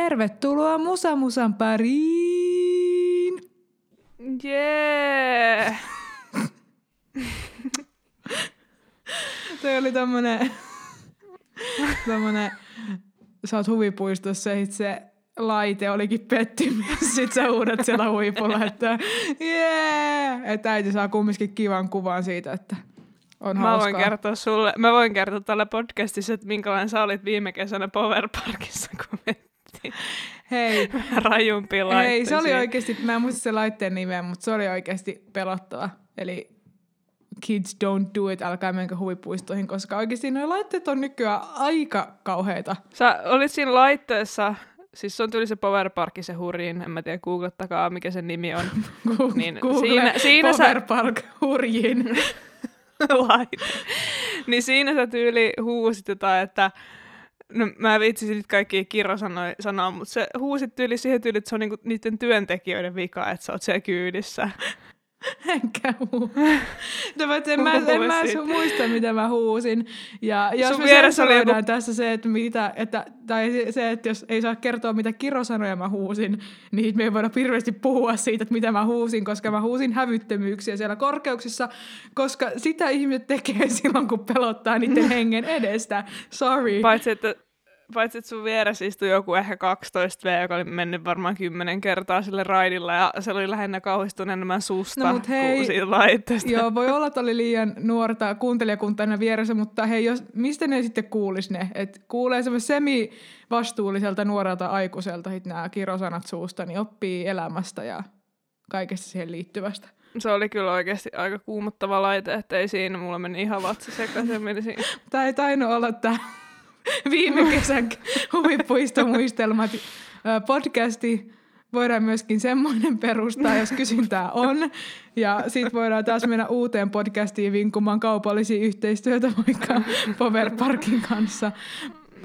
Tervetuloa Musa Musan pariin! Jee! Toi oli tämmönen, tämmönen, sä oot huvipuistossa ja sit se laite olikin pettymys. Sit sä huudat siellä huipulla, että jee! Että äiti saa kumminkin kivan kuvan siitä, että on Mä hauskaa. voin kertoa sulle, mä voin kertoa tällä podcastissa, että minkälainen sä olit viime kesänä Power Parkissa, kun mentiin Hei, rajumpiin Ei, se oli laitteisiin. oikeasti, mä en muista se laitteen nimeä, mutta se oli oikeasti pelottava. Eli kids don't do it, älkää menkö huvipuistoihin, koska oikeasti nuo laitteet on nykyään aika kauheita. Sä olit siinä laitteessa, siis se on tyyli se Power Park, se hurjin, en mä tiedä, googlettakaa mikä sen nimi on. Niin, Google siinä- siinä sä- Power Park hurjin. laite. niin siinä sä tyyli huusit jotain, että No mä en viitsi nyt kaikkia sanoa, mutta se huusit tyyli siihen tyyli, että se on niinku niiden työntekijöiden vika, että sä oot siellä kyydissä. Enkä huu. No, en, mä, en mä muista, mitä mä huusin. Ja jos Sun me oli joku- tässä se, että mitä, että, tai se- se, että jos ei saa kertoa, mitä kirosanoja mä huusin, niin me ei voida hirveästi puhua siitä, että mitä mä huusin, koska mä huusin hävyttömyyksiä siellä korkeuksissa, koska sitä ihmiset tekee silloin, kun pelottaa niiden hengen edestä. Sorry. Paitsi että, paitsi, että sun vieressä istui joku ehkä 12V, joka oli mennyt varmaan kymmenen kertaa sille raidilla, ja se oli lähinnä kauhistunut enemmän susta No mut hei, kuin laitteesta. Joo, voi olla, että oli liian nuorta kuuntelijakunta aina vieressä, mutta hei, jos, mistä ne sitten kuulis ne? Et kuulee semmoisen semi-vastuulliselta nuorelta aikuiselta hit nämä kirosanat suusta, niin oppii elämästä ja kaikesta siihen liittyvästä. Se oli kyllä oikeasti aika kuumottava laite, että ei siinä, mulla meni ihan vatsa sekaisin. Tämä ei tainnut olla tämä viime kesän huvipuistomuistelmat podcasti. Voidaan myöskin semmoinen perustaa, jos kysyntää on. Ja sitten voidaan taas mennä uuteen podcastiin vinkumaan kaupallisia yhteistyötä vaikka Power Parkin kanssa.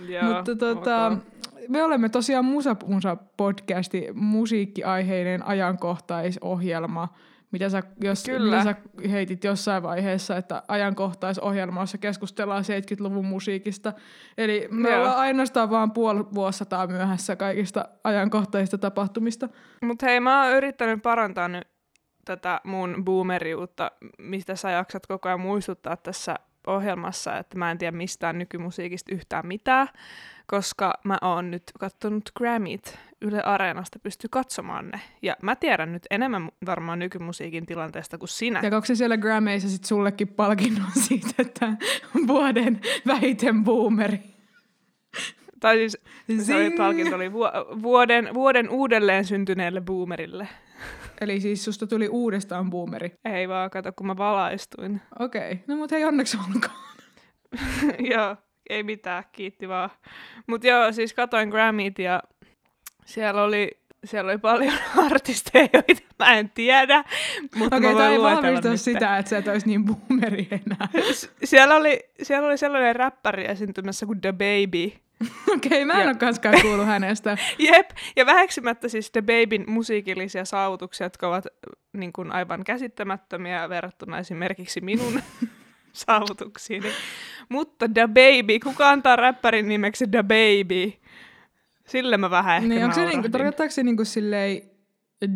Joo, Mutta tota, ok. me olemme tosiaan Musa, Musa podcasti, musiikkiaiheinen ajankohtaisohjelma, mitä sä, jos, Kyllä. mitä sä heitit jossain vaiheessa, että ajankohtaisohjelma, jossa keskustellaan 70-luvun musiikista. Eli me Joo. ollaan ainoastaan vaan puoli vuosisataa myöhässä kaikista ajankohtaisista tapahtumista. Mutta hei, mä oon yrittänyt parantaa nyt tätä mun boomeriutta, mistä sä jaksat koko ajan muistuttaa tässä ohjelmassa, että mä en tiedä mistään nykymusiikista yhtään mitään, koska mä oon nyt kattonut Grammyt Yle Areenasta, pysty katsomaan ne. Ja mä tiedän nyt enemmän varmaan nykymusiikin tilanteesta kuin sinä. Ja onko se siellä Grammeissa sit sullekin palkinnon siitä, että vuoden vähiten boomeri? Tai siis se oli palkinto oli vu- vuoden, vuoden uudelleen syntyneelle boomerille. Eli siis susta tuli uudestaan boomeri. Ei vaan, kato kun mä valaistuin. Okei, okay. no mutta hei onneksi olkoon. joo, ei mitään, kiitti vaan. Mutta joo, siis katoin Grammyt ja siellä oli, siellä oli paljon artisteja, joita mä en tiedä, mutta Okei, voin ei vahvista nyt. sitä, että sä et olisi niin boomeri enää. S- Siellä oli, siellä oli sellainen räppäri esiintymässä kuin The Baby. Okei, mä en Ja- ole koskaan kuullut hänestä. Jep, ja väheksymättä siis The Babyn musiikillisia saavutuksia, jotka ovat niin kuin aivan käsittämättömiä verrattuna esimerkiksi minun saavutuksiini. Mutta The Baby, kuka antaa räppärin nimeksi The Baby? Sille mä vähän ehkä Niin, onko se niinku, tarkoittaako se niinku silleen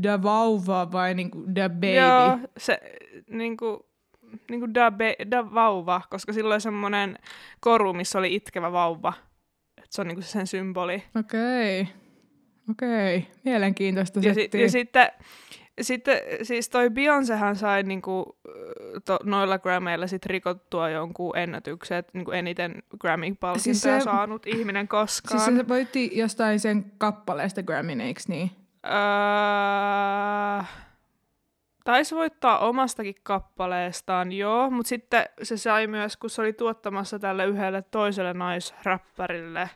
the vauva vai niinku the baby? Joo, se niinku, niinku da, be, da vauva, koska silloin semmoinen koru, missä oli itkevä vauva. Et se on niinku sen symboli. Okei. Okei, mielenkiintoista Ja, si- ja sitten, sitten siis toi Beyoncéhan sai niinku, to, noilla Grammyilla sit rikottua jonkun ennätyksen, että niinku eniten Grammy-palkintoja Siis se- saanut ihminen koskaan. Siis se voitti jostain sen kappaleesta Grammyn, eiks niin? Öö, taisi voittaa omastakin kappaleestaan, joo, mutta sitten se sai myös, kun se oli tuottamassa tälle yhdelle toiselle naisräppärille.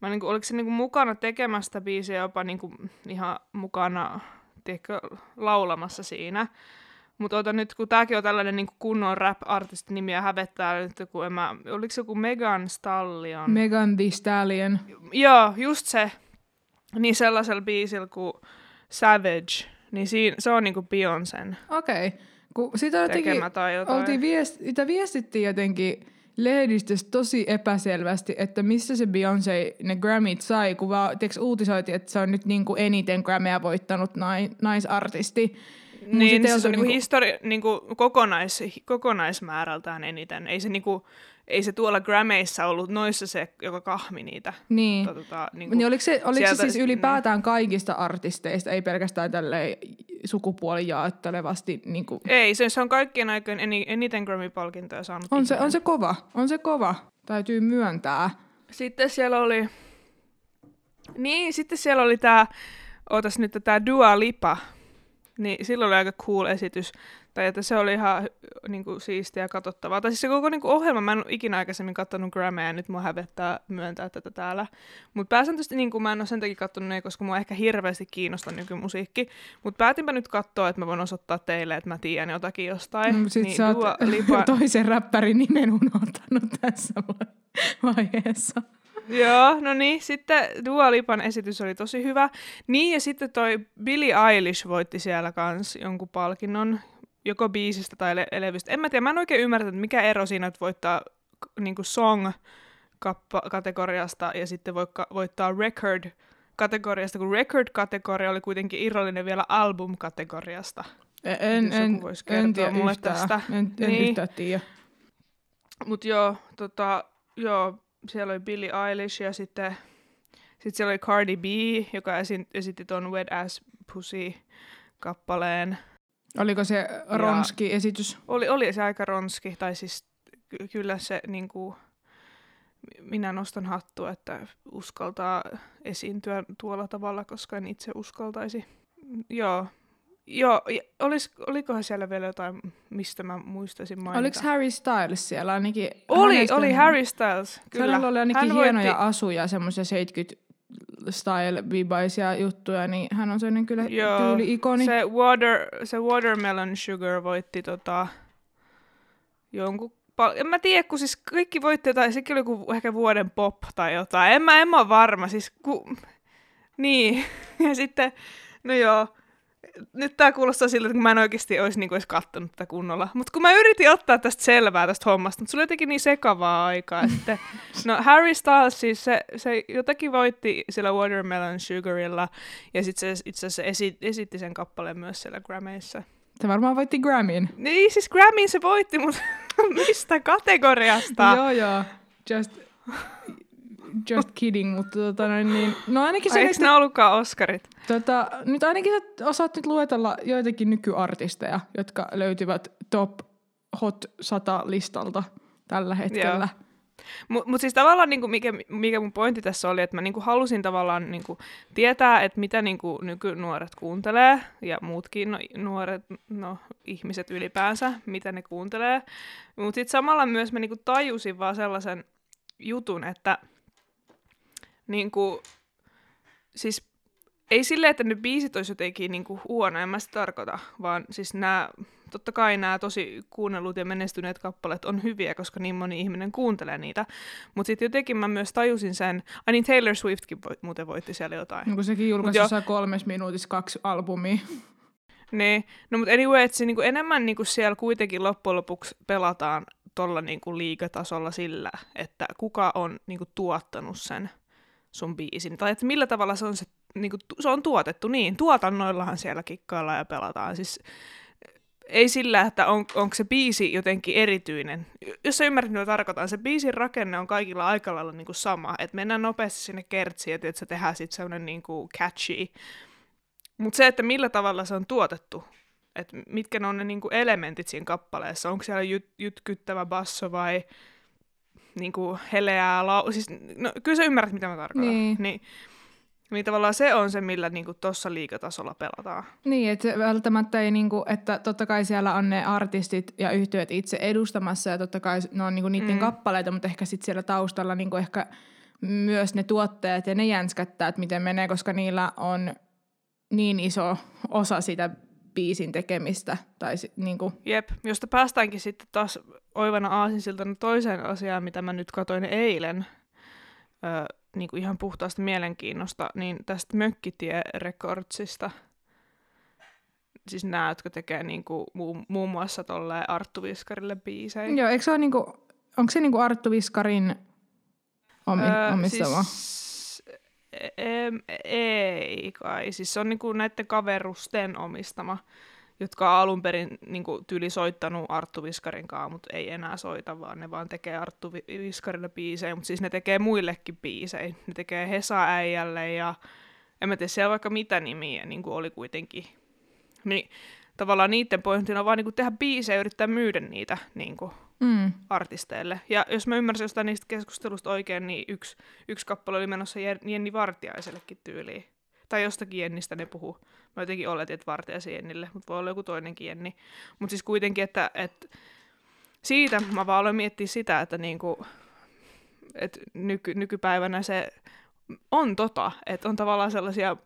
Mä niinku, oliko se niinku mukana tekemästä biisiä jopa niinku ihan mukana tiedätkö, laulamassa siinä. Mutta ota nyt, kun tääkin on tällainen niinku kunnon rap-artistin nimiä hävettää nyt, kun en mä, oliko se joku Megan Stallion? Megan Thee Stallion. Joo, just se. Niin sellaisella biisillä kuin Savage, niin siinä, se on niinku Beyoncén Okei. Kun sitä jotenkin, oltiin viest, sitä viestittiin jotenkin lehdistössä tosi epäselvästi, että missä se Beyoncé ne Grammyt sai, kun vaan tiiäks, uutisoitiin, että se on nyt niinku eniten Grammyä voittanut nai, naisartisti. Mun Niin, se oltu on niinku niinku- histori- niinku kokonais, kokonaismäärältään eniten. Ei se, niinku, ei se tuolla Grammyissa ollut noissa se, joka kahmi niitä. Niin. Tota, tota, niinku, Niin oliko se, oliko se sieltä- siis ylipäätään kaikista artisteista, ei pelkästään tälle sukupuolijaottelevasti? Niin kuin, Ei, se, se on kaikkien aikojen eni, eniten Grammy-palkintoja saanut. on, se, on se kova, on se kova, täytyy myöntää. Sitten siellä oli... Niin, sitten siellä oli tää... Ootas nyt tää Dua Lipa. Niin silloin oli aika cool esitys. Tai että se oli ihan niin kuin, siistiä ja katsottavaa. Tai siis se koko niin kuin, ohjelma, mä en ole ikinä aikaisemmin katsonut Grammyä ja nyt mua hävettää myöntää tätä täällä. Mutta pääsääntöisesti niin kuin, mä en ole sen takia katsonut ne, koska mua ehkä hirveästi kiinnostaa nykymusiikki. Mutta päätinpä nyt katsoa, että mä voin osoittaa teille, että mä tiedän jotakin jostain. Mm, Sitten niin sä oot Lipa, toisen räppärin nimen unohtanut tässä vaiheessa. Joo, no niin, sitten Dua Lipan esitys oli tosi hyvä. Niin, ja sitten toi Billie Eilish voitti siellä kans jonkun palkinnon, joko biisistä tai le- levystä. En mä tiedä, mä en oikein ymmärtänyt, että mikä ero siinä, että voittaa niinku song kategoriasta ja sitten voikka, voittaa record kategoriasta, kun record-kategoria oli kuitenkin irrallinen vielä album-kategoriasta. En, joku en, en kertoa tiedä mulle yhtään. tästä. En, en Niin. yhtään tiedä. Mut joo, tota, joo, siellä oli Billie Eilish ja sitten sit siellä oli Cardi B, joka esi- esitti ton Wet Ass Pussy kappaleen. Oliko se Ronski-esitys? Oli, oli se aika ronski, tai siis ky- kyllä se niinku, minä nostan hattua, että uskaltaa esiintyä tuolla tavalla, koska en itse uskaltaisi. Joo, Joo, ja olis, olikohan siellä vielä jotain, mistä mä muistaisin mainita? Oliko Harry Styles siellä ainakin? Oli, oli Harry Styles, kyllä. Hänellä oli ainakin Hän hienoja voitti- asuja, semmoisia 70 style vibaisia juttuja, niin hän on sellainen kyllä Joo, tyyli-ikoni. Se, water, se Watermelon Sugar voitti tota, jonkun pal- en mä tiedä, kun siis kaikki voitti jotain, sekin oli joku ehkä vuoden pop tai jotain. En mä, en mä ole varma, siis ku... Niin, ja sitten, no joo, nyt tää kuulostaa siltä, että mä en oikeasti olisi niinku edes kattonut tätä kunnolla. Mutta kun mä yritin ottaa tästä selvää tästä hommasta, mutta sulla oli jotenkin niin sekavaa aikaa. Sitten, no Harry Styles siis, se, se jotakin voitti sillä Watermelon Sugarilla, ja sitten se itse asiassa esi- esitti sen kappaleen myös siellä Grammyissa. Se varmaan voitti Grammyn. Niin, siis Grammyin se voitti, mutta mistä kategoriasta? Joo, joo. Just, just kidding, mutta tota, noin niin, no ainakin se, eikö ne ollutkaan Oscarit? tota, nyt ainakin sä osaat nyt luetella joitakin nykyartisteja, jotka löytyvät top hot 100 listalta tällä hetkellä. Mutta mut siis tavallaan niinku, mikä, mikä mun pointti tässä oli, että mä niinku halusin tavallaan niinku tietää, että mitä niinku nykynuoret kuuntelee ja muutkin no, nuoret, no ihmiset ylipäänsä, mitä ne kuuntelee. Mutta sitten samalla myös mä niinku tajusin vaan sellaisen jutun, että niinku, siis ei silleen, että ne biisit olisi jotenkin niinku huono, en mä sitä tarkoita, vaan siis nämä, totta kai nämä tosi kuunnellut ja menestyneet kappaleet on hyviä, koska niin moni ihminen kuuntelee niitä. Mutta sitten jotenkin mä myös tajusin sen, ai niin Taylor Swiftkin voit, muuten voitti siellä jotain. Niin kun sekin julkaisi jossain kolmes minuutissa kaksi albumia. Niin, no mutta anyway, että se niinku enemmän niinku siellä kuitenkin loppujen lopuksi pelataan tuolla niinku liigatasolla sillä, että kuka on niinku tuottanut sen sun biisin. Tai että millä tavalla se on, se, niinku, tu- se on tuotettu. Niin, tuotannoillahan siellä kikkaillaan ja pelataan. Siis ei sillä, että on, onko se biisi jotenkin erityinen. Jos sä ymmärrät, mitä tarkoitan, se biisin rakenne on kaikilla aika lailla niinku sama. Että mennään nopeasti sinne kertsiin, että se tehdään sitten sellainen niinku catchy. Mutta se, että millä tavalla se on tuotettu, että mitkä ne on ne niinku elementit siinä kappaleessa, onko siellä jyt, jytkyttävä basso vai niinku heleää lau... Siis, no, kyllä sä ymmärrät, mitä mä tarkoitan. Niin. Niin, niin tavallaan se on se, millä niinku tuossa liikatasolla pelataan. Niin, että välttämättä ei niinku, että totta kai siellä on ne artistit ja yhtiöt itse edustamassa ja totta kai ne on niinku niiden Mm. mm. kappaleita, mutta ehkä sitten siellä taustalla niinku ehkä myös ne tuotteet ja ne jänskättää, että miten menee, koska niillä on niin iso osa sitä biisin tekemistä. Tai si- niinku, Jep, josta päästäänkin sitten taas oivana aasinsiltana toiseen asiaan, mitä mä nyt katoin eilen, ö, niin kuin ihan puhtaasta mielenkiinnosta, niin tästä Mökkitie Recordsista. Siis nämä, jotka tekee niin kuin, muu, muun muassa tolle Arttu Viskarille biisejä. Joo, eikö se ole niinku, onko se niinku Arttu Viskarin omi, Öö, omistama? siis, ei kai. Siis se on niinku näiden kaverusten omistama, jotka on alun perin niinku tyyli soittanut Arttu Viskarin kanssa, mutta ei enää soita, vaan ne vaan tekee Arttu Vi- Viskarille biisejä. Mutta siis ne tekee muillekin biisejä. Ne tekee Hesa äijälle ja en mä tiedä, siellä vaikka mitä nimiä niin kuin oli kuitenkin. Niin tavallaan niiden pointtina on vaan niin kuin tehdä biisejä ja yrittää myydä niitä niin kuin Mm. artisteille. Ja jos mä ymmärsin jostain niistä keskustelusta oikein, niin yksi, yksi kappale oli menossa Jen- Jenni Vartiaisellekin tyyliin. Tai jostakin Jennistä ne puhuu. Mä jotenkin oletin, että Vartiaisen Jennille, mutta voi olla joku toinenkin Jenni. Mutta siis kuitenkin, että, että siitä mä vaan aloin miettiä sitä, että niinku, että nyky, nykypäivänä se on tota, että on tavallaan sellaisia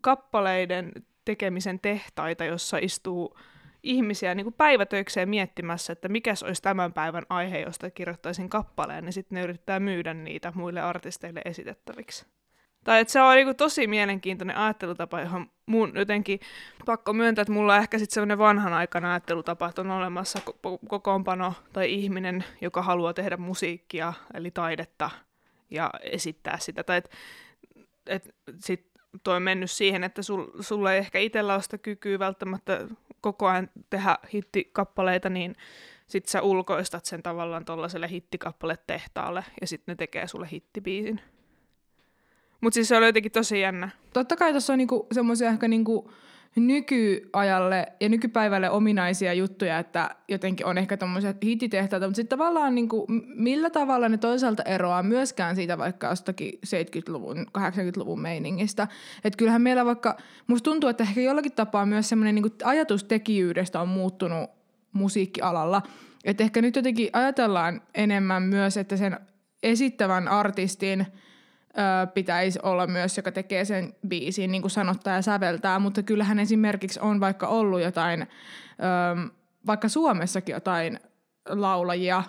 kappaleiden tekemisen tehtaita, jossa istuu ihmisiä niin kuin päivätöikseen miettimässä, että mikä olisi tämän päivän aihe, josta kirjoittaisin kappaleen, niin sitten ne yrittää myydä niitä muille artisteille esitettäviksi. Tai että se on niin kuin tosi mielenkiintoinen ajattelutapa, johon mun jotenkin pakko myöntää, että mulla on ehkä sitten sellainen vanhan aikana ajattelutapa, että on olemassa ko- kokoonpano tai ihminen, joka haluaa tehdä musiikkia, eli taidetta, ja esittää sitä. Tai että et sit toi mennyt siihen, että sul, sulla ei ehkä itsellä ole sitä kykyä välttämättä koko ajan tehdä hittikappaleita, niin sit sä ulkoistat sen tavallaan tuollaiselle hittikappaletehtaalle, ja sitten ne tekee sulle hittibiisin. Mutta siis se oli jotenkin tosi jännä. Totta kai tuossa on niinku semmoisia ehkä niinku nykyajalle ja nykypäivälle ominaisia juttuja, että jotenkin on ehkä tommosia hittitehtaita, mutta sitten tavallaan niinku, m- millä tavalla ne toisaalta eroaa myöskään siitä vaikka jostakin 70-luvun, 80-luvun meiningistä. Että kyllähän meillä vaikka, musta tuntuu, että ehkä jollakin tapaa myös semmoinen niinku ajatus tekijyydestä on muuttunut musiikkialalla. Että ehkä nyt jotenkin ajatellaan enemmän myös, että sen esittävän artistin – ö, pitäisi olla myös, joka tekee sen biisin, niin kuin sanottaa ja säveltää, mutta kyllähän esimerkiksi on vaikka ollut jotain, ö, vaikka Suomessakin jotain laulajia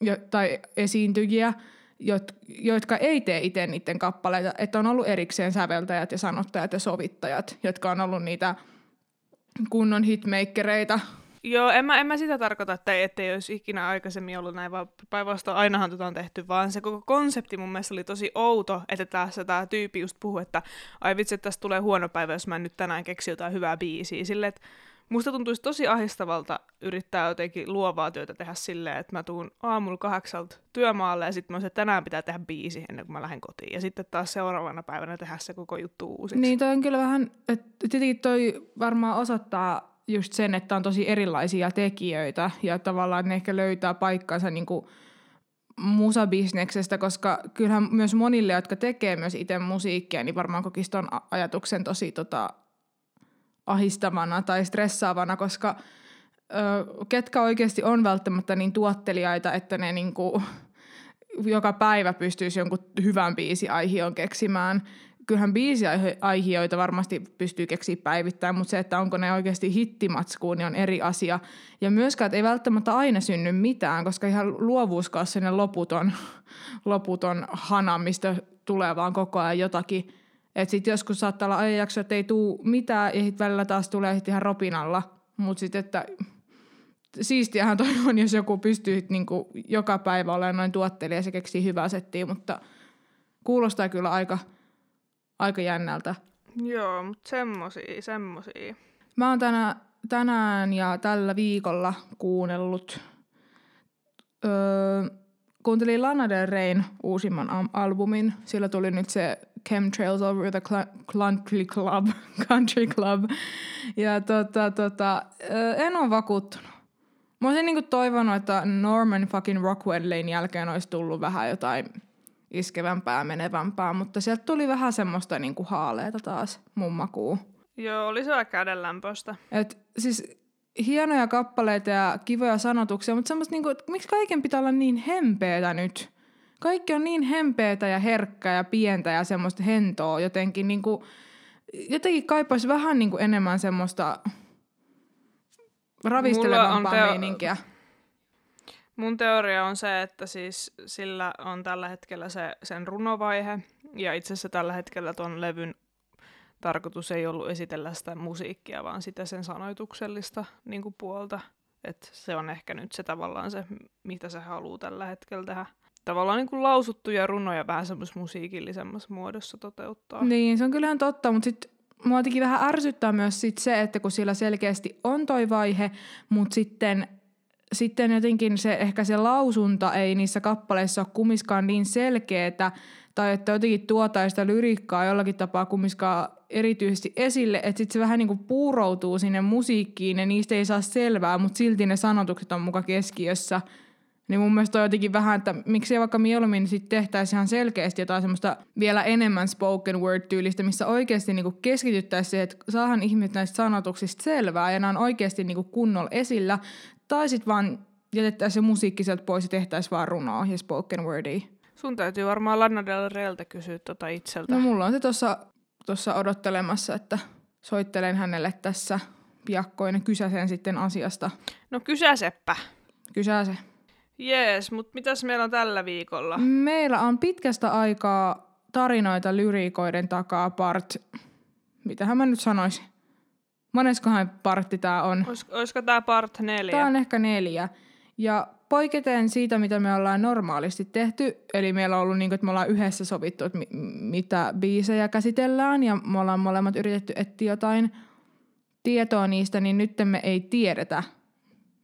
jo, tai esiintyjiä, jot, jotka ei tee itse niiden kappaleita, että on ollut erikseen säveltäjät ja sanottajat ja sovittajat, jotka on ollut niitä kunnon hitmakereita. Joo, en mä, en mä sitä tarkoita, että ei, ettei olisi ikinä aikaisemmin ollut näin, vaan päinvastoin ainahan tota on tehty, vaan se koko konsepti mun mielestä oli tosi outo, että tässä tämä tyyppi just puhuu, että ai vitsi, että tästä tulee huono päivä, jos mä nyt tänään keksi jotain hyvää biisiä. Silleen, että musta tuntuisi tosi ahdistavalta yrittää jotenkin luovaa työtä tehdä silleen, että mä tuun aamulla kahdeksalta työmaalle ja sitten mä että tänään pitää tehdä biisi ennen kuin mä lähden kotiin. Ja sitten taas seuraavana päivänä tehdä se koko juttu uusiksi. Niin toi on kyllä vähän, että tietenkin toi varmaan osoittaa just sen, että on tosi erilaisia tekijöitä ja tavallaan ne ehkä löytää paikkansa niin kuin musabisneksestä, koska kyllähän myös monille, jotka tekee myös itse musiikkia, niin varmaan kokisi ton a- ajatuksen tosi tota, ahistavana tai stressaavana, koska ö, ketkä oikeasti on välttämättä niin tuottelijaita, että ne niinku, joka päivä pystyisi jonkun hyvän biisiaihion keksimään. Kyllähän biisiaihioita varmasti pystyy keksiä päivittäin, mutta se, että onko ne oikeasti hittimatskuun, niin on eri asia. Ja myöskään, että ei välttämättä aina synny mitään, koska ihan luovuus on sellainen loputon, loputon hana, mistä tulee vaan koko ajan jotakin. Että sitten joskus saattaa olla ajanjakso, että ei tule mitään, ja sitten välillä taas tulee sit ihan ropinalla. Mutta sitten, että siistiähän toi on, jos joku pystyy niinku joka päivä olemaan noin tuottelija ja se keksii hyvää settiä, mutta kuulostaa kyllä aika, aika jännältä. Joo, mutta semmosia, semmosia. Mä oon tänä, tänään ja tällä viikolla kuunnellut, öö, kuuntelin Lana Del Reyn uusimman am- albumin. Sillä tuli nyt se Chemtrails Over the Cl- Country Club. Country Club. Ja tota, tota, öö, en ole vakuuttunut. Mä olisin niinku toivonut, että Norman fucking Rockwellin jälkeen olisi tullut vähän jotain iskevämpää, menevämpää, mutta sieltä tuli vähän semmoista niinku haaleeta taas mun makuun. Joo, oli se vähän kädenlämpöistä. Et siis hienoja kappaleita ja kivoja sanotuksia, mutta semmoista niinku, että miksi kaiken pitää olla niin hempeetä nyt? Kaikki on niin hempeetä ja herkkää ja pientä ja semmoista hentoa jotenkin niinku, jotenkin kaipaisi vähän niinku enemmän semmoista ravistelevampaa teo- meininkiä. Mun teoria on se, että siis sillä on tällä hetkellä se, sen runovaihe, ja itse asiassa tällä hetkellä ton levyn tarkoitus ei ollut esitellä sitä musiikkia, vaan sitä sen sanoituksellista niin kuin puolta. että se on ehkä nyt se tavallaan se, mitä se haluaa tällä hetkellä tehdä. Tavallaan niin kuin lausuttuja runoja vähän semmoisessa musiikillisemmassa muodossa toteuttaa. Niin, se on kyllähän totta, mutta sitten mua vähän ärsyttää myös sit se, että kun sillä selkeästi on toi vaihe, mutta sitten sitten jotenkin se, ehkä se lausunta ei niissä kappaleissa ole kummiskaan niin selkeätä, tai että jotenkin tuotaan sitä lyrikkaa jollakin tapaa kummiskaan erityisesti esille, että sitten se vähän niin kuin puuroutuu sinne musiikkiin ja niistä ei saa selvää, mutta silti ne sanotukset on muka keskiössä. Niin mun mielestä on jotenkin vähän, että miksei vaikka mieluummin sitten tehtäisiin ihan selkeästi jotain semmoista vielä enemmän spoken word-tyylistä, missä oikeasti niinku keskityttäisiin siihen, että saahan ihmiset näistä sanotuksista selvää ja nämä on oikeasti niinku kunnolla esillä. Tai sitten vaan jätettäisiin se musiikki sieltä pois ja tehtäisiin vaan runoa ja spoken wordia. Sun täytyy varmaan Lana Del Reyltä kysyä tota itseltä. No mulla on se tuossa tossa odottelemassa, että soittelen hänelle tässä piakkoin ja kysäsen sitten asiasta. No kysäsepä. Kysäse. Jees, mutta mitäs meillä on tällä viikolla? Meillä on pitkästä aikaa tarinoita lyriikoiden takaa part... Mitähän mä nyt sanoisin? Moneskohan partti tää on? Olis, olisiko tää part neljä? Tää on ehkä neljä. Ja poiketen siitä, mitä me ollaan normaalisti tehty, eli meillä on ollut niin kuin, että me ollaan yhdessä sovittu, että mi- mitä biisejä käsitellään, ja me ollaan molemmat yritetty etsiä jotain tietoa niistä, niin nyt me ei tiedetä,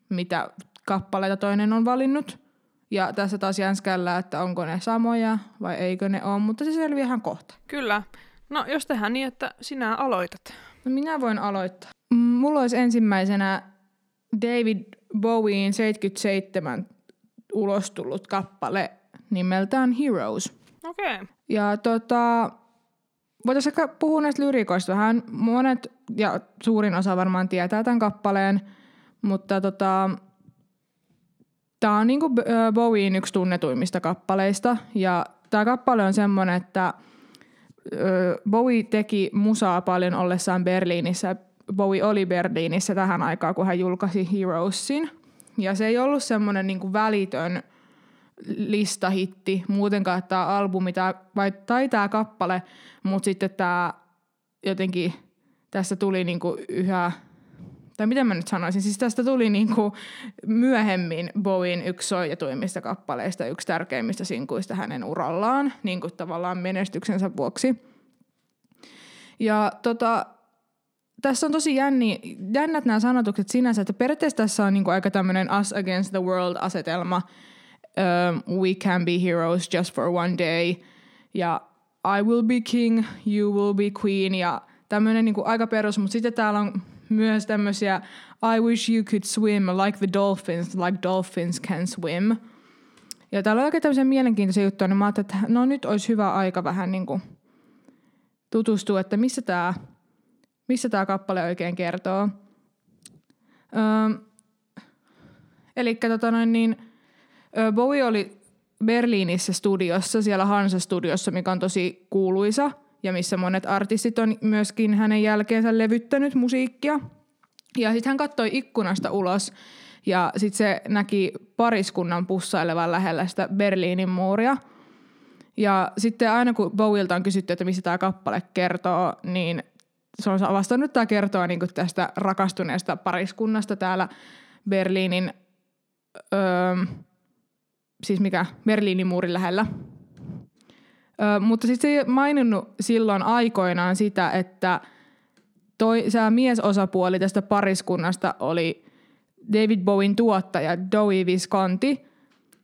mitä kappaleita toinen on valinnut. Ja tässä taas jänskällä, että onko ne samoja vai eikö ne ole, mutta se selviää ihan kohta. Kyllä. No jos tehdään niin, että sinä aloitat. No minä voin aloittaa. Mulla olisi ensimmäisenä David Bowien 77 ulos tullut kappale nimeltään Heroes. Okei. Okay. Ja tota, voitaisiin ehkä puhua näistä lyrikoista vähän. Monet ja suurin osa varmaan tietää tämän kappaleen, mutta tota, tämä on niinku B- ö, Bowien yksi tunnetuimmista kappaleista. Ja tämä kappale on semmoinen, että Bowie teki musaa paljon ollessaan Berliinissä. Bowie oli Berliinissä tähän aikaan, kun hän julkaisi Heroesin. Ja se ei ollut semmoinen niinku välitön listahitti muutenkaan, tämä albumi tää, vai, tai tämä kappale, mutta sitten tämä jotenkin, tässä tuli niinku yhä, tai miten mä nyt sanoisin, siis tästä tuli niinku myöhemmin Bowien yksi soijatuimmista kappaleista, yksi tärkeimmistä sinkuista hänen urallaan, niinku tavallaan menestyksensä vuoksi. Ja tota, tässä on tosi jänni, jännät nämä sanotukset sinänsä, että periaatteessa tässä on niinku aika tämmöinen us against the world asetelma, um, we can be heroes just for one day, ja I will be king, you will be queen, ja tämmöinen niinku aika perus, mutta sitten täällä on myös tämmöisiä I wish you could swim like the dolphins, like dolphins can swim. Ja täällä on oikein tämmöisiä mielenkiintoisia juttuja, niin mä ajattelin, että no nyt olisi hyvä aika vähän niinku tutustua, että missä tämä missä tää kappale oikein kertoo. Öö, Eli tota noin, niin, Bowie oli Berliinissä studiossa, siellä Hansa-studiossa, mikä on tosi kuuluisa ja missä monet artistit on myöskin hänen jälkeensä levyttänyt musiikkia. Ja sitten hän katsoi ikkunasta ulos ja sitten se näki pariskunnan pussailevan lähellä sitä Berliinin muuria. Ja sitten aina kun Bowielta on kysytty, että mistä tämä kappale kertoo, niin se on vastannut, että tämä kertoo niin tästä rakastuneesta pariskunnasta täällä Berliinin, öö, siis mikä, Berliinin muurin lähellä. Öö, mutta sitten se ei maininnut silloin aikoinaan sitä, että toi, se miesosapuoli tästä pariskunnasta oli David Bowen tuottaja Joey Visconti.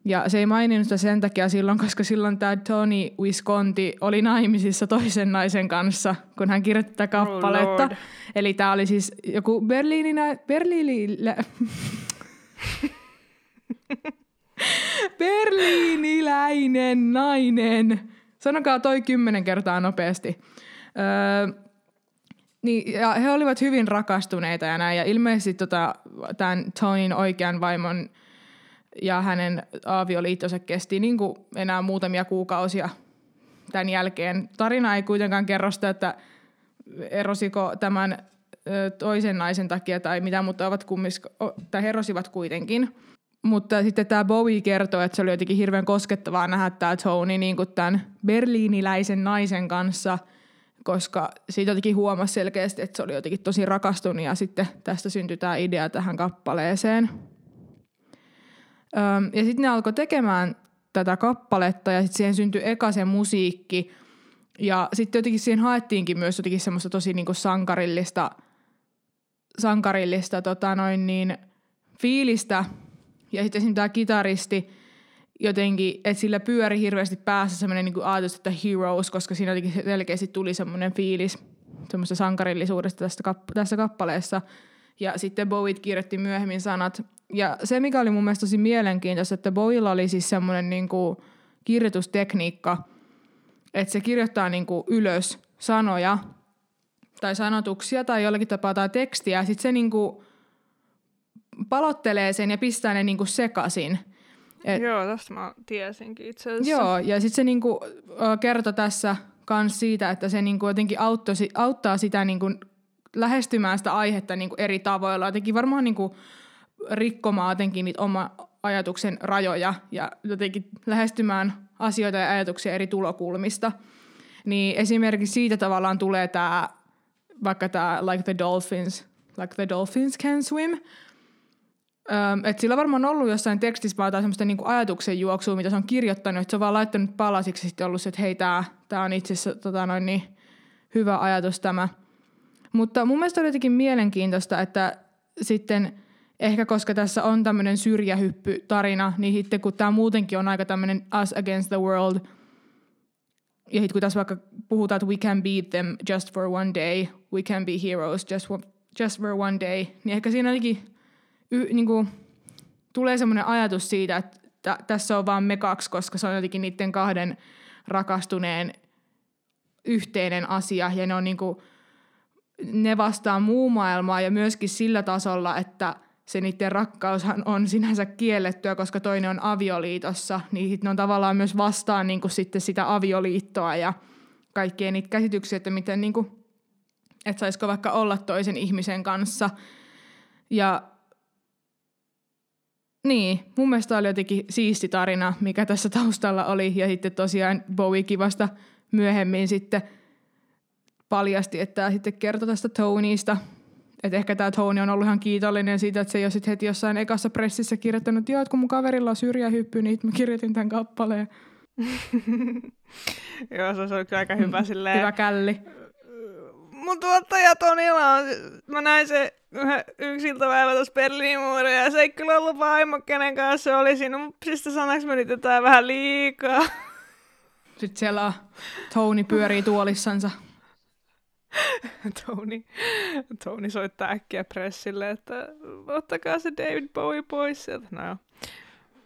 Ja se ei maininnut sitä sen takia silloin, koska silloin tämä Tony Visconti oli naimisissa toisen naisen kanssa, kun hän kirjoitti tätä kappaletta. Lord. Eli tämä oli siis joku Berliininä, Berliinilä, berliiniläinen nainen. Sanokaa toi kymmenen kertaa nopeasti. Öö, niin, ja he olivat hyvin rakastuneita ja näin. Ja ilmeisesti tota, tämän Tonin oikean vaimon ja hänen avioliittonsa kesti niin kuin enää muutamia kuukausia tämän jälkeen. Tarina ei kuitenkaan kerro sitä, että erosiko tämän toisen naisen takia tai mitä, mutta ovat kummis, tai he erosivat kuitenkin. Mutta sitten tämä Bowie kertoo, että se oli jotenkin hirveän koskettavaa nähdä tämä Tony niin kuin tämän berliiniläisen naisen kanssa koska siitä jotenkin huomasi selkeästi, että se oli jotenkin tosi rakastunut ja sitten tästä syntyi tämä idea tähän kappaleeseen. Ja sitten ne alkoi tekemään tätä kappaletta ja sitten siihen syntyi eka se musiikki. Ja sitten jotenkin siihen haettiinkin myös jotenkin semmoista tosi niinku sankarillista, sankarillista tota noin niin, fiilistä. Ja sitten esimerkiksi tämä kitaristi jotenkin, että sillä pyöri hirveästi päässä semmoinen niin ajatus, että heroes, koska siinä jotenkin selkeästi tuli semmoinen fiilis semmoista sankarillisuudesta tästä kapp- tässä kappaleessa. Ja sitten Bowie kirjoitti myöhemmin sanat. Ja se, mikä oli mun mielestä tosi mielenkiintoista, että Bowiella oli siis semmoinen niin kuin kirjoitustekniikka, että se kirjoittaa niin kuin ylös sanoja tai sanotuksia tai jollakin tapaa tai tekstiä, sitten se niin kuin palottelee sen ja pistää ne niin kuin sekaisin. Et, joo, tästä mä tiesinkin itse asiassa. Joo, ja sitten se niinku, kertoi tässä myös siitä, että se niinku jotenkin auttoi, auttaa sitä niinku lähestymään sitä aihetta niinku eri tavoilla. Jotenkin varmaan niinku rikkomaan jotenkin niitä oma ajatuksen rajoja ja jotenkin lähestymään asioita ja ajatuksia eri tulokulmista. Niin esimerkiksi siitä tavallaan tulee tämä, vaikka tämä like the dolphins, like the dolphins can swim – Öm, et sillä on varmaan ollut jossain tekstissä vaan semmoista niinku ajatuksen juoksua, mitä se on kirjoittanut, että se on vaan laittanut palasiksi ja sitten ollut se, että hei, tämä on itse asiassa tota noin, niin, hyvä ajatus tämä. Mutta mun mielestä oli jotenkin mielenkiintoista, että sitten ehkä koska tässä on tämmöinen syrjähyppy tarina, niin sitten kun tämä muutenkin on aika tämmöinen us against the world, ja sitten kun tässä vaikka puhutaan, että we can beat them just for one day, we can be heroes just, for, just for one day, niin ehkä siinä jotenkin y, niin kuin, tulee semmoinen ajatus siitä, että t- tässä on vaan me kaksi, koska se on jotenkin niiden kahden rakastuneen yhteinen asia ja ne on niin kuin, ne vastaa muu maailmaa ja myöskin sillä tasolla, että se niiden rakkaushan on sinänsä kiellettyä, koska toinen on avioliitossa, niin ne on tavallaan myös vastaan niin kuin sitten sitä avioliittoa ja kaikkia niitä käsityksiä, että miten niin kuin, että saisiko vaikka olla toisen ihmisen kanssa. Ja niin, mun mielestä oli jotenkin siisti tarina, mikä tässä taustalla oli. Ja sitten tosiaan Bowie kivasta myöhemmin sitten paljasti, että tämä sitten kertoi tästä Tonyista. Että ehkä tämä Tony on ollut ihan kiitollinen siitä, että se ei ole sitten heti jossain ekassa pressissä kirjoittanut, että joo, että kun mun kaverilla on syrjähyppy, niin mä kirjoitin tämän kappaleen. joo, se oli kyllä aika hyvä silleen. Hyvä källi. Mun tuottaja Tonilla on, mä näin se yksi iltapäivä tuossa Berliinin muuria, ja se ei kyllä ollut vaimo, kenen kanssa se oli siinä. Siis sanaksi meni tätä vähän liikaa. Sitten siellä Tony pyörii tuolissansa. Tony, Tony soittaa äkkiä pressille, että ottakaa se David Bowie pois sieltä. No joo.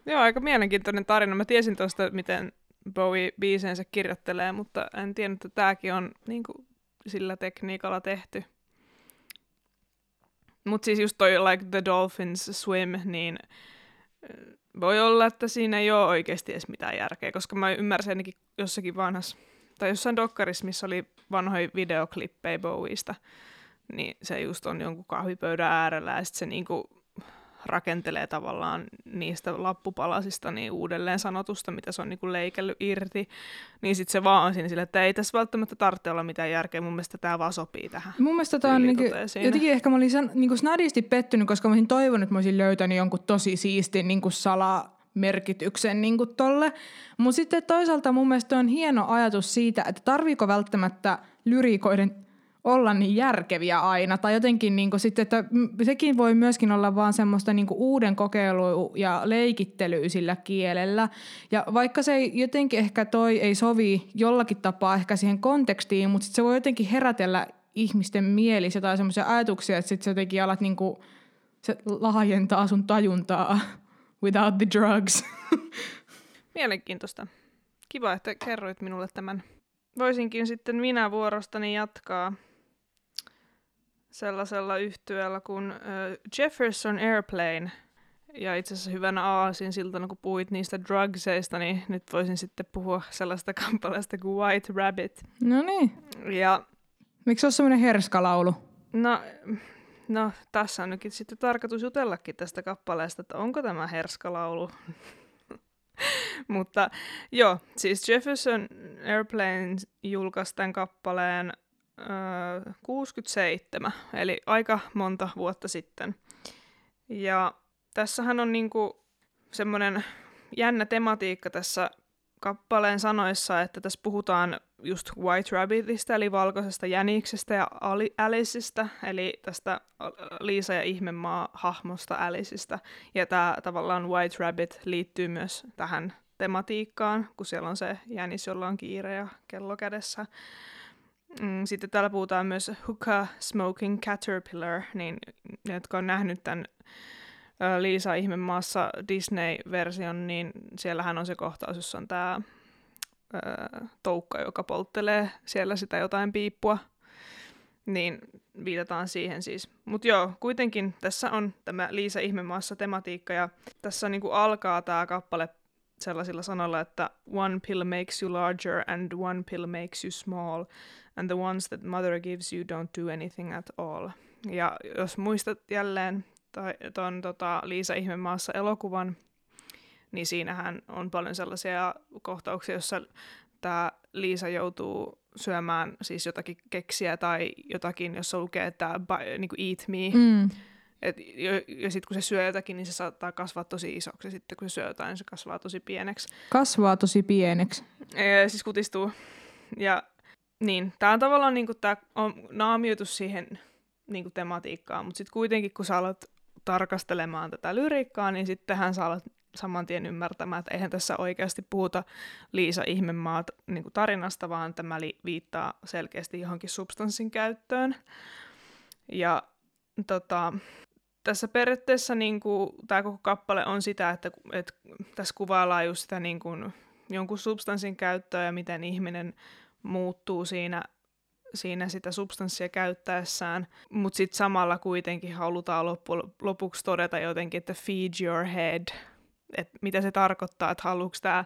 joo, aika mielenkiintoinen tarina. Mä tiesin tuosta, miten Bowie biisensä kirjoittelee, mutta en tiennyt, että tämäkin on niin kuin, sillä tekniikalla tehty. Mutta siis just toi Like the Dolphins Swim, niin voi olla, että siinä ei ole oikeasti edes mitään järkeä, koska mä ymmärsin ainakin jossakin vanhassa, tai jossain dokkarissa, missä oli vanhoja videoklippejä Bowieista, niin se just on jonkun kahvipöydän äärellä ja sitten se niinku rakentelee tavallaan niistä lappupalasista niin uudelleen sanotusta, mitä se on niin kuin leikellyt irti, niin sitten se vaan on siinä sille, että ei tässä välttämättä tarvitse olla mitään järkeä. Mun mielestä tämä vaan sopii tähän. Mun mielestä tämä on niin kuin, jotenkin ehkä mä olin san, niin kuin snadisti pettynyt, koska mä olisin toivonut, että mä olisin löytänyt jonkun tosi siistin niin kuin merkityksen niin kuin tolle. Mutta sitten toisaalta mun mielestä on hieno ajatus siitä, että tarviiko välttämättä lyriikoiden olla niin järkeviä aina. Tai jotenkin niin kuin sitten, että sekin voi myöskin olla vaan semmoista niin kuin uuden kokeilu ja leikittelyä sillä kielellä. Ja vaikka se ei, jotenkin ehkä toi ei sovi jollakin tapaa ehkä siihen kontekstiin, mutta se voi jotenkin herätellä ihmisten mielissä tai semmoisia ajatuksia, että sitten sä jotenkin alat niin kuin, se laajentaa sun tajuntaa without the drugs. Mielenkiintoista. Kiva, että kerroit minulle tämän. Voisinkin sitten minä vuorostani jatkaa sellaisella yhtyeellä kuin äh, Jefferson Airplane. Ja itse asiassa hyvänä aasin siltana, kun puhuit niistä drugseista, niin nyt voisin sitten puhua sellaista kampaleesta kuin White Rabbit. No niin. Ja... Miksi se on semmoinen herskalaulu? No, no, tässä on nytkin sitten tarkoitus jutellakin tästä kappaleesta, että onko tämä herskalaulu. Mutta joo, siis Jefferson Airplane julkaisi tämän kappaleen öö, 67, eli aika monta vuotta sitten. Ja tässähän on niinku semmoinen jännä tematiikka tässä kappaleen sanoissa, että tässä puhutaan just White Rabbitista, eli valkoisesta jäniksestä ja Aliceista, eli tästä Liisa ja ihmemaa hahmosta Aliceista. Ja tämä tavallaan White Rabbit liittyy myös tähän tematiikkaan, kun siellä on se jänis, jolla on kiire ja kello kädessä. Mm, sitten täällä puhutaan myös Hookah Smoking Caterpillar, niin ne, jotka on nähnyt tämän Liisa Ihmemaassa Disney-version, niin siellähän on se kohtaus, jossa on tämä toukka, joka polttelee siellä sitä jotain piippua. Niin viitataan siihen siis. Mutta joo, kuitenkin tässä on tämä Liisa Ihmemaassa tematiikka ja tässä niinku alkaa tämä kappale sellaisilla sanoilla, että one pill makes you larger and one pill makes you small and the ones that mother gives you don't do anything at all. Ja jos muistat jälleen tuon tota, Liisa Ihmemaassa elokuvan, niin siinähän on paljon sellaisia kohtauksia, joissa tämä Liisa joutuu syömään siis jotakin keksiä tai jotakin, jossa lukee, että niin kuin eat me. Mm. Et, ja, ja sitten kun se syö jotakin, niin se saattaa kasvaa tosi isoksi. Ja sitten kun se syö jotain, niin se kasvaa tosi pieneksi. Kasvaa tosi pieneksi. Ja, siis kutistuu. Ja niin, tämä on tavallaan niinku, tää on naamioitus siihen niinku, tematiikkaan, mutta sitten kuitenkin kun sä alat tarkastelemaan tätä lyriikkaa, niin sittenhän sä alat saman tien ymmärtämään, että eihän tässä oikeasti puhuta Liisa Ihmemaat niin tarinasta, vaan tämä li- viittaa selkeästi johonkin substanssin käyttöön. Ja tota, tässä periaatteessa niin kuin, tämä koko kappale on sitä, että, että tässä kuvaillaan just sitä niin kuin, jonkun substanssin käyttöä ja miten ihminen muuttuu siinä, siinä sitä substanssia käyttäessään, mutta sitten samalla kuitenkin halutaan loppu, lopuksi todeta jotenkin, että feed your head, että mitä se tarkoittaa, että haluuko tämä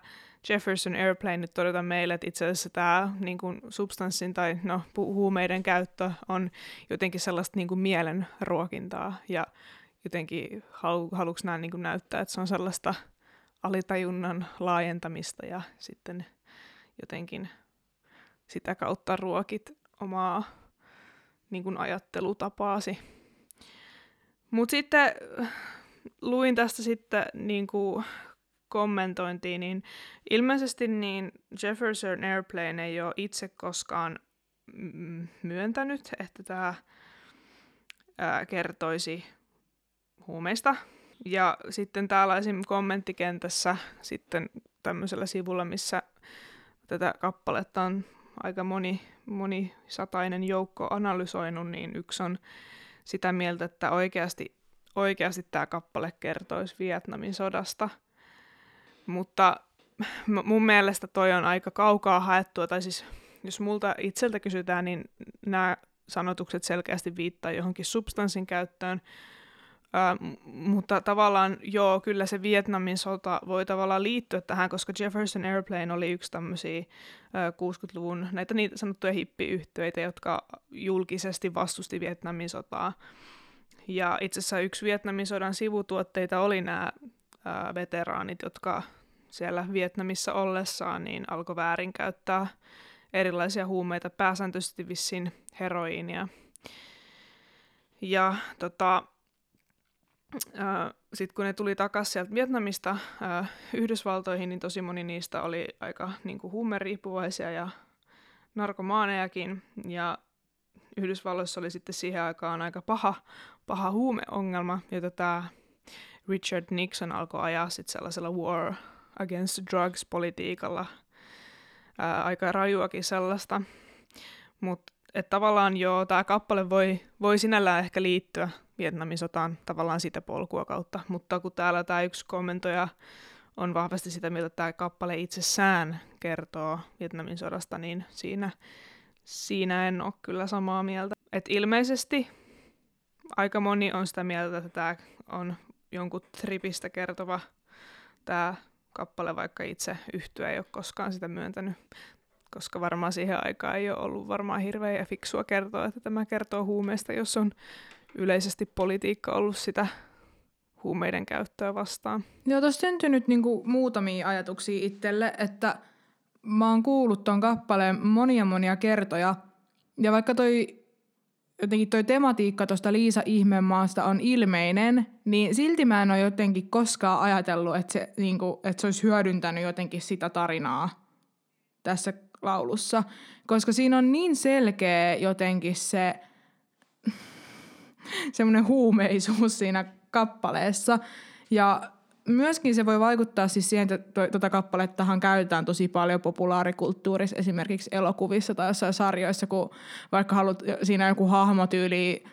Jefferson Airplane nyt todeta meille, että itse asiassa tämä niin kuin substanssin tai no, huumeiden käyttö on jotenkin sellaista niin kuin mielen ruokintaa ja jotenkin halu, haluuko nämä niin kuin näyttää, että se on sellaista alitajunnan laajentamista ja sitten jotenkin sitä kautta ruokit omaa niin kuin ajattelutapaasi. Mutta sitten luin tästä sitten niin kuin kommentointiin, niin ilmeisesti niin Jefferson Airplane ei ole itse koskaan myöntänyt, että tämä kertoisi huumeista. Ja sitten täällä esim. kommenttikentässä sitten tämmöisellä sivulla, missä tätä kappaletta on aika moni, moni satainen joukko analysoinut, niin yksi on sitä mieltä, että oikeasti, oikeasti tämä kappale kertoisi Vietnamin sodasta. Mutta mun mielestä toi on aika kaukaa haettua, tai siis jos multa itseltä kysytään, niin nämä sanotukset selkeästi viittaa johonkin substanssin käyttöön, Uh, mutta tavallaan joo, kyllä se Vietnamin sota voi tavallaan liittyä tähän, koska Jefferson Airplane oli yksi tämmöisiä uh, 60-luvun näitä niitä sanottuja hippiyhtiöitä, jotka julkisesti vastusti Vietnamin sotaa. Ja itse asiassa yksi Vietnamin sodan sivutuotteita oli nämä uh, veteraanit, jotka siellä Vietnamissa ollessaan niin alkoi väärinkäyttää erilaisia huumeita, pääsääntöisesti vissiin heroiinia. Ja tota, sitten kun ne tuli takaisin sieltä Vietnamista ää, Yhdysvaltoihin, niin tosi moni niistä oli aika niin huumeriippuvaisia ja narkomaanejakin. Ja Yhdysvalloissa oli sitten siihen aikaan aika paha, paha huumeongelma, jota tämä Richard Nixon alkoi ajaa sitten sellaisella war against drugs-politiikalla. Ää, aika rajuakin sellaista. Mutta tavallaan joo, tämä kappale voi, voi sinällään ehkä liittyä Vietnamin sotaan tavallaan sitä polkua kautta, mutta kun täällä tämä yksi kommentoija on vahvasti sitä että tämä kappale itsessään kertoo Vietnamin sodasta, niin siinä, siinä en ole kyllä samaa mieltä. Et ilmeisesti aika moni on sitä mieltä, että tämä on jonkun tripistä kertova tämä kappale, vaikka itse yhtyä ei ole koskaan sitä myöntänyt, koska varmaan siihen aikaan ei ole ollut varmaan hirveän fiksua kertoa, että tämä kertoo huumeista, jos on yleisesti politiikka ollut sitä huumeiden käyttöä vastaan. Joo, tuossa syntynyt niinku muutamia ajatuksia itselle, että mä oon kuullut ton kappaleen monia monia kertoja, ja vaikka toi jotenkin toi tematiikka tuosta Liisa Ihmemaasta on ilmeinen, niin silti mä en ole jotenkin koskaan ajatellut, että se, niin kuin, että se olisi hyödyntänyt jotenkin sitä tarinaa tässä laulussa. Koska siinä on niin selkeä jotenkin se semmoinen huumeisuus siinä kappaleessa. Ja myöskin se voi vaikuttaa siis siihen, että tuota kappalettahan käytetään tosi paljon populaarikulttuurissa, esimerkiksi elokuvissa tai jossain sarjoissa, kun vaikka haluat siinä joku hahmotyyli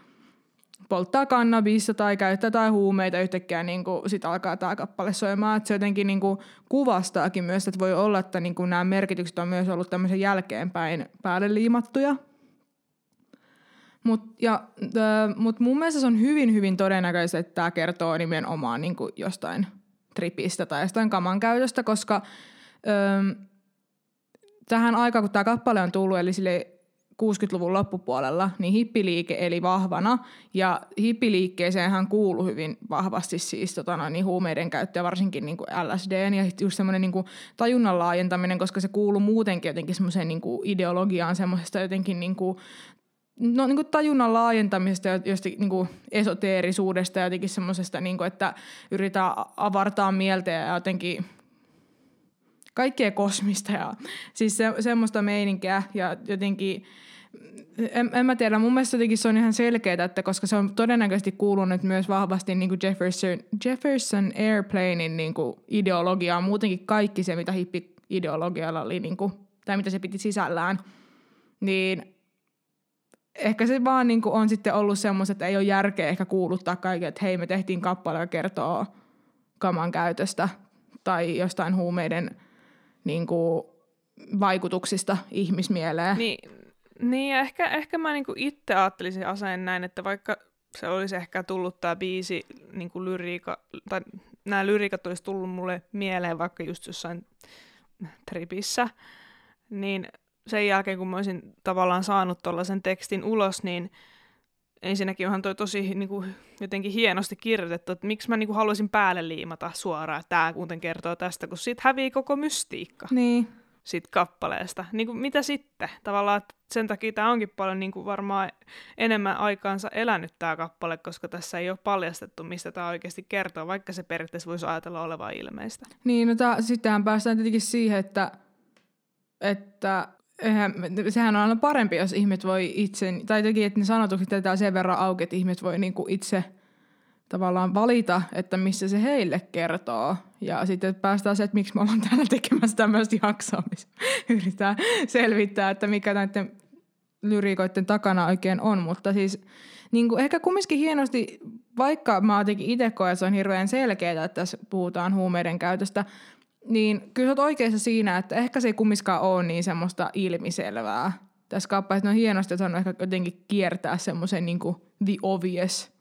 polttaa kannabista tai käyttää tai huumeita yhtäkkiä, niin sit alkaa tämä kappale soimaan. Että se jotenkin niin kuin kuvastaakin myös, että voi olla, että niin kuin nämä merkitykset on myös ollut tämmöisen jälkeenpäin päälle liimattuja. Mutta mut mun mielestä se on hyvin, hyvin todennäköistä, että tämä kertoo nimenomaan niin kuin jostain tripistä tai jostain kaman käytöstä, koska öö, tähän aikaan, kun tämä kappale on tullut, eli sille 60-luvun loppupuolella, niin hippiliike eli vahvana. Ja hippiliikkeeseen hän kuului hyvin vahvasti siis tota noin, niin huumeiden käyttö, varsinkin niin kuin LSD ja just semmoinen niin tajunnan laajentaminen, koska se kuuluu muutenkin jotenkin semmoiseen niin ideologiaan semmoisesta jotenkin niin kuin, no, niin kuin tajunnan laajentamisesta ja josta, niin kuin esoteerisuudesta ja jotenkin semmoisesta, niin että yritetään avartaa mieltä ja jotenkin kaikkea kosmista ja siis se, semmoista meininkiä ja jotenkin en, en mä tiedä, mun mielestä jotenkin se on ihan selkeää, että koska se on todennäköisesti kuulunut myös vahvasti niin kuin Jefferson, Jefferson Airplanein niin kuin ideologiaan, muutenkin kaikki se, mitä hippi-ideologialla oli, niin kuin, tai mitä se piti sisällään, niin ehkä se vaan niin kuin on sitten ollut semmoista, että ei ole järkeä ehkä kuuluttaa kaikille, että hei me tehtiin kappale, joka kertoo kaman käytöstä tai jostain huumeiden niin kuin, vaikutuksista ihmismieleen. Niin, niin ehkä, ehkä mä niin itse ajattelisin aseen näin, että vaikka se olisi ehkä tullut tämä biisi, niin kuin lyriika, tai nämä lyriikat olisi tullut mulle mieleen vaikka just jossain tripissä, niin sen jälkeen, kun mä olisin tavallaan saanut tuollaisen tekstin ulos, niin ensinnäkin onhan toi tosi niin kuin, jotenkin hienosti kirjoitettu, että miksi mä niin kuin, haluaisin päälle liimata suoraan, että tämä muuten kertoo tästä, kun siitä hävii koko mystiikka. Niin. Siitä kappaleesta. Niin kuin, mitä sitten? Tavallaan sen takia tämä onkin paljon niin kuin, varmaan enemmän aikaansa elänyt tämä kappale, koska tässä ei ole paljastettu, mistä tämä oikeasti kertoo, vaikka se periaatteessa voisi ajatella olevan ilmeistä. Niin, no tää, sittenhän päästään tietenkin siihen, että, että sehän on aina parempi, jos ihmiset voi itse, tai jotenkin, että ne sanotukset jätetään sen verran auki, että ihmiset voi niinku itse tavallaan valita, että missä se heille kertoo. Ja sitten päästään se, että miksi me ollaan täällä tekemässä tämmöistä jaksoa, missä yritetään selvittää, että mikä näiden lyriikoiden takana oikein on. Mutta siis niin kuin ehkä kumminkin hienosti, vaikka mä jotenkin itse koen, se on hirveän selkeää, että tässä puhutaan huumeiden käytöstä, niin kyllä sä oikeassa siinä, että ehkä se ei kumminkaan ole niin semmoista ilmiselvää. Tässä kappaleessa on hienosti, on ehkä jotenkin kiertää semmoisen niin kuin the obvious.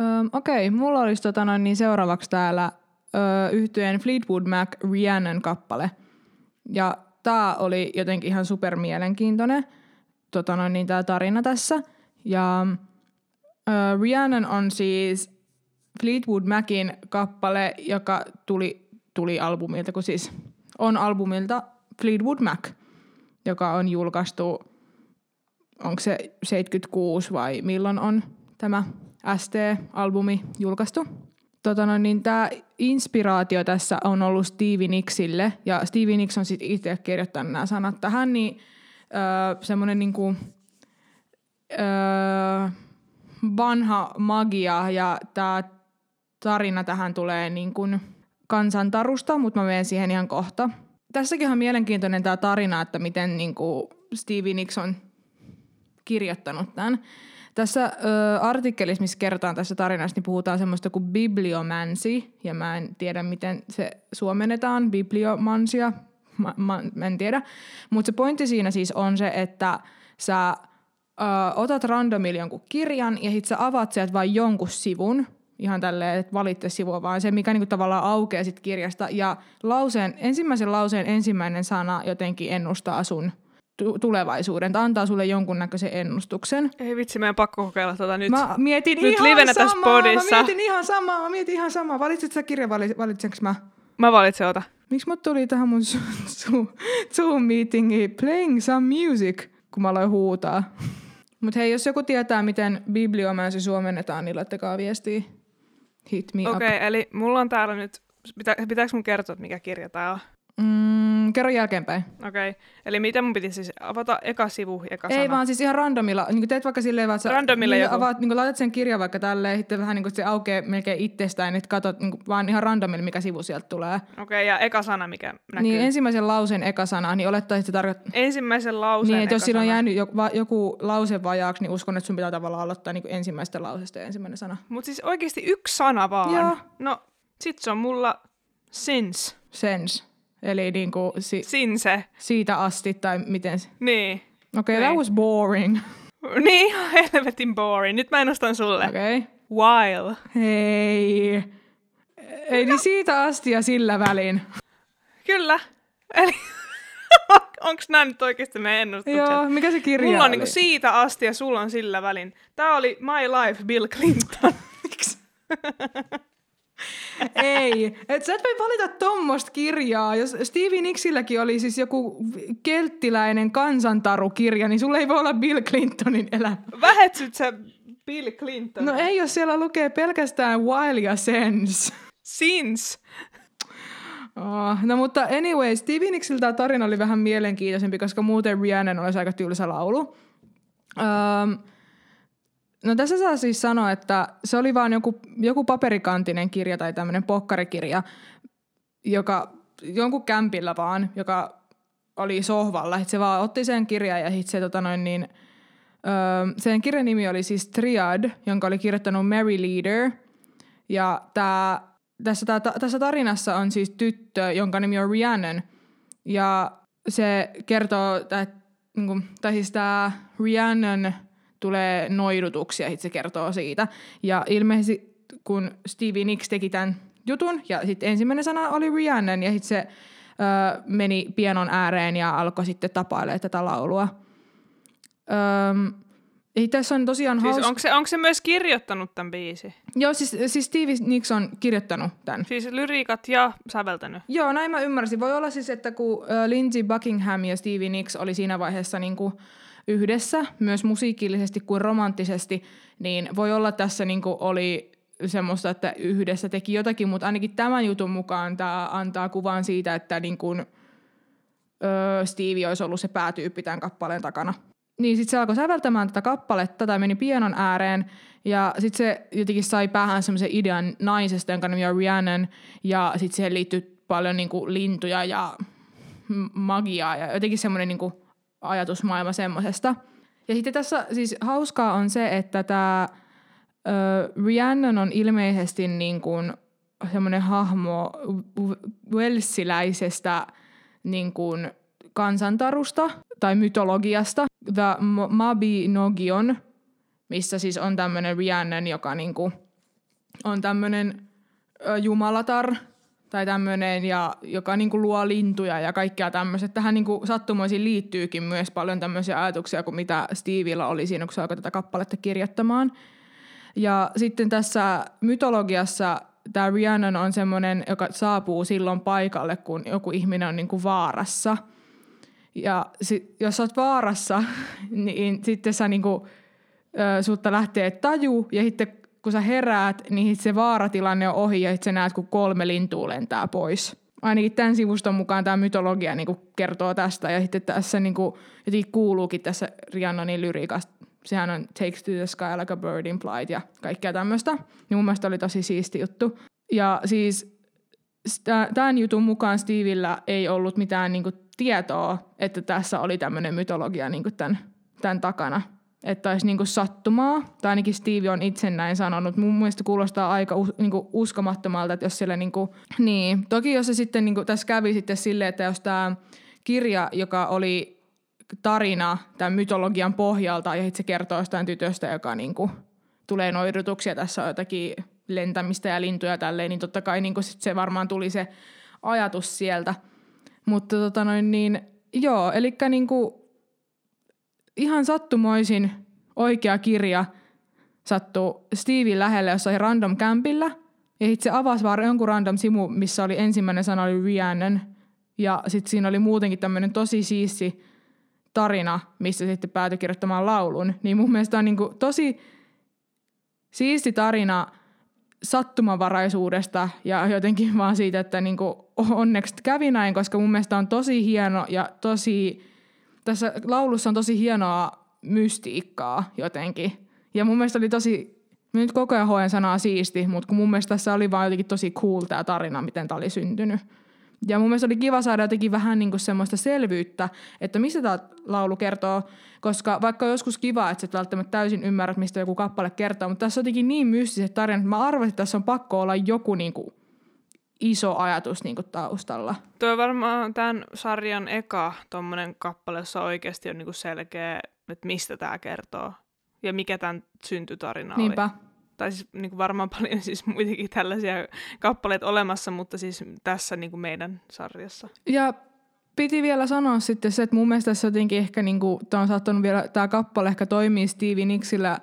Öm, Okei, mulla olisi tota noin, niin seuraavaksi täällä ö, yhtyeen Fleetwood Mac Rhiannon kappale. Ja tää oli jotenkin ihan super mielenkiintoinen tota noin, niin tää tarina tässä. Ja ö, Rhiannon on siis Fleetwood Macin kappale, joka tuli tuli albumilta, kun siis on albumilta Fleetwood Mac, joka on julkaistu, onko se 76 vai milloin on tämä ST-albumi julkaistu. Tota no, niin tämä inspiraatio tässä on ollut Stevie Nicksille, ja Stevie Nicks on sitten itse kirjoittanut nämä sanat tähän, niin öö, semmoinen niinku, öö, vanha magia, ja tämä tarina tähän tulee niin kuin, kansantarusta, mutta mä menen siihen ihan kohta. Tässäkin on mielenkiintoinen tämä tarina, että miten niin kuin Stevie Nicks on kirjoittanut tämän. Tässä ö, artikkelissa, missä kerrotaan tässä tarinassa, niin puhutaan semmoista kuin bibliomansi, ja mä en tiedä, miten se suomennetaan, bibliomansia, mä, mä, mä en tiedä. Mutta se pointti siinä siis on se, että sä ö, otat randomilla jonkun kirjan, ja sit sä avaat sieltä vain jonkun sivun, ihan tälleen, että valitse sivua, vaan se, mikä niinku tavallaan aukeaa sit kirjasta. Ja lauseen, ensimmäisen lauseen ensimmäinen sana jotenkin ennustaa sun tulevaisuuden, tai antaa sulle jonkunnäköisen ennustuksen. Ei vitsi, meidän pakko kokeilla tätä nyt. Mä mietin nyt ihan livenä samaa, tässä podissa. mä mietin ihan samaa, mä mietin ihan samaa. Valitsit sä kirjan, valitsenko mä? Mä valitsen ota. Miksi mut tuli tähän mun Zoom-meetingiin playing some music? kun mä aloin huutaa. Mutta hei, jos joku tietää, miten bibliomansi suomennetaan, niin laittakaa viestiä. Hit me Okei, up. okay, eli mulla on täällä nyt, pitä, pitääkö mun kertoa, mikä kirja tää on? Mm, kerro jälkeenpäin. Okei, okay. eli miten mun piti siis avata eka sivu, eka Ei sana? vaan siis ihan randomilla. Niin teet vaikka silleen, että Randomilla niin joku. avaat, niin laitat sen kirjan vaikka tälleen, sitten vähän niin kuin se aukeaa melkein itsestään, niin katsot niin vaan ihan randomilla, mikä sivu sieltä tulee. Okei, okay, ja eka sana, mikä näkyy. Niin ensimmäisen lauseen eka sana, niin olettaisiin, että se tarkoittaa... Ensimmäisen lauseen Niin, että jos siinä on jäänyt joku, va, joku lause vajaaksi, niin uskon, että sun pitää tavallaan aloittaa niin ensimmäisestä lauseesta ja ensimmäinen sana. Mut siis oikeasti yksi sana vaan. Joo. No, sit se on mulla since. Sense. Eli niin kuin si, Sinse. siitä asti, tai miten se... Niin. Okei, okay, that Niin. was boring. Niin, ihan helvetin boring. Nyt mä ennustan sulle. Okei. Okay. While. Hei. Eli siitä asti ja sillä välin. Kyllä. Eli onks nää nyt oikeasti meidän ennustukset? Joo, mikä se kirja Mulla on oli? niinku siitä asti ja sulla on sillä välin. Tää oli My Life Bill Clinton. Ei, et sä et voi valita tommosta kirjaa. Jos Stevie Nicksilläkin oli siis joku kelttiläinen kansantarukirja, niin sulla ei voi olla Bill Clintonin elämä. Vähetsyt sä Bill Clinton? No ei, jos siellä lukee pelkästään While ja Sense. Since. Oh, no mutta anyway, Stevie Nicksiltä tämä tarina oli vähän mielenkiintoisempi, koska muuten Rihanna olisi aika tylsä laulu. Um, no tässä saa siis sanoa, että se oli vaan joku, joku paperikantinen kirja tai tämmöinen pokkarikirja, joka jonkun kämpillä vaan, joka oli sohvalla. Et se vaan otti sen kirjan ja sit se tota noin niin, öö, sen kirjan nimi oli siis Triad, jonka oli kirjoittanut Mary Leader. Ja tää, tässä, tää, tässä tarinassa on siis tyttö, jonka nimi on Rhiannon. Ja se kertoo, että niinku, tai siis tämä Rhiannon tulee noidutuksia, ja sit se kertoo siitä. Ja ilmeisesti kun Stevie Nicks teki tämän jutun, ja sitten ensimmäinen sana oli Rhiannon, ja sitten se ö, meni pianon ääreen ja alkoi sitten tapailemaan tätä laulua. Öm, ei tässä on tosiaan Siis hauska... onko se, onko se myös kirjoittanut tämän biisi? Joo, siis, siis Stevie Nicks on kirjoittanut tämän. Siis lyriikat ja säveltänyt. Joo, näin mä ymmärsin. Voi olla siis, että kun Lindsey Buckingham ja Stevie Nicks oli siinä vaiheessa niin kuin yhdessä, myös musiikillisesti kuin romanttisesti, niin voi olla tässä niin kuin oli semmoista, että yhdessä teki jotakin, mutta ainakin tämän jutun mukaan tämä antaa kuvan siitä, että niin kuin, ö, Stevie olisi ollut se päätyyppi tämän kappaleen takana. Niin sitten se alkoi säveltämään tätä kappaletta tai meni pianon ääreen ja sitten se jotenkin sai päähän semmoisen idean naisesta, jonka nimi on Rhiannon ja sitten siihen liittyy paljon niinku lintuja ja magiaa ja jotenkin semmoinen niinku ajatusmaailma semmoisesta. Ja sitten tässä siis hauskaa on se, että tämä Rhiannon on ilmeisesti niin kuin semmoinen hahmo welsiläisestä niin kuin kansantarusta tai mytologiasta, The Mabinogion, missä siis on tämmöinen Rhiannon, joka niin kuin on tämmöinen jumalatar tai tämmöinen, ja joka niin kuin luo lintuja ja kaikkea tämmöistä. Tähän niin kuin sattumoisin liittyykin myös paljon tämmöisiä ajatuksia kuin mitä Stevillä oli siinä, kun se alkoi tätä kappaletta kirjoittamaan. Ja sitten tässä mytologiassa tämä Rhiannon on semmoinen, joka saapuu silloin paikalle, kun joku ihminen on niin kuin vaarassa. Ja sit, jos sä oot vaarassa, niin sitten sä niin kuin, ö, sulta lähtee taju ja sitten kun sä heräät, niin sit se vaaratilanne on ohi ja sitten sä näet, kun kolme lintua lentää pois. Ainakin tämän sivuston mukaan tämä mytologia niin kuin kertoo tästä ja sitten tässä niin kuin, jotenkin kuuluukin tässä Rihannonin lyriikasta sehän on Takes to the Sky like a bird in flight ja kaikkea tämmöistä. Niin mun mielestä oli tosi siisti juttu. Ja siis tämän jutun mukaan Stevillä ei ollut mitään niinku tietoa, että tässä oli tämmöinen mytologia niinku tämän, tämän takana. Että olisi niinku sattumaa, tai ainakin Stevie on itse näin sanonut. Mun mielestä kuulostaa aika us, niinku uskomattomalta, että jos siellä niinku, niin. Toki jos se sitten niinku, tässä kävi sitten silleen, että jos tämä kirja, joka oli tarina tämän mytologian pohjalta ja se kertoo jostain tytöstä, joka niin kuin, tulee noidutuksia, tässä on jotakin lentämistä ja lintuja tälleen, niin totta kai niin kuin sit se varmaan tuli se ajatus sieltä. Mutta tota noin niin, joo, eli niin kuin, ihan sattumoisin oikea kirja sattuu Stevie lähelle jossain random campilla ja sitten se avasi vaan jonkun random simu, missä oli ensimmäinen sana oli Rhiannon. Ja sitten siinä oli muutenkin tämmöinen tosi siisti tarina, missä sitten päätyi kirjoittamaan laulun, niin mun mielestä on niin kuin tosi siisti tarina sattumavaraisuudesta ja jotenkin vaan siitä, että niin kuin onneksi kävi näin, koska mun mielestä on tosi hieno ja tosi, tässä laulussa on tosi hienoa mystiikkaa jotenkin. Ja mun mielestä oli tosi, mä nyt koko ajan hoen sanaa siisti, mutta kun mun mielestä tässä oli vaan jotenkin tosi cool tämä tarina, miten tämä oli syntynyt. Ja mun mielestä oli kiva saada jotenkin vähän niin kuin semmoista selvyyttä, että mistä tämä laulu kertoo, koska vaikka on joskus kiva, että sä et välttämättä täysin ymmärrät, mistä joku kappale kertoo, mutta tässä on jotenkin niin mystiset tarinat, että mä arvasin, että tässä on pakko olla joku niin kuin iso ajatus niin kuin taustalla. Tuo on varmaan tämän sarjan eka tuommoinen kappale, jossa oikeasti on niin kuin selkeä, että mistä tämä kertoo ja mikä tämän syntytarina Niinpä. oli tai siis niin kuin varmaan paljon siis muitakin tällaisia kappaleita olemassa, mutta siis tässä niin kuin meidän sarjassa. Ja piti vielä sanoa sitten se, että mun mielestä tässä jotenkin ehkä niin kuin, tämä on saattanut vielä, tämä kappale ehkä toimii Stevie Nicksillä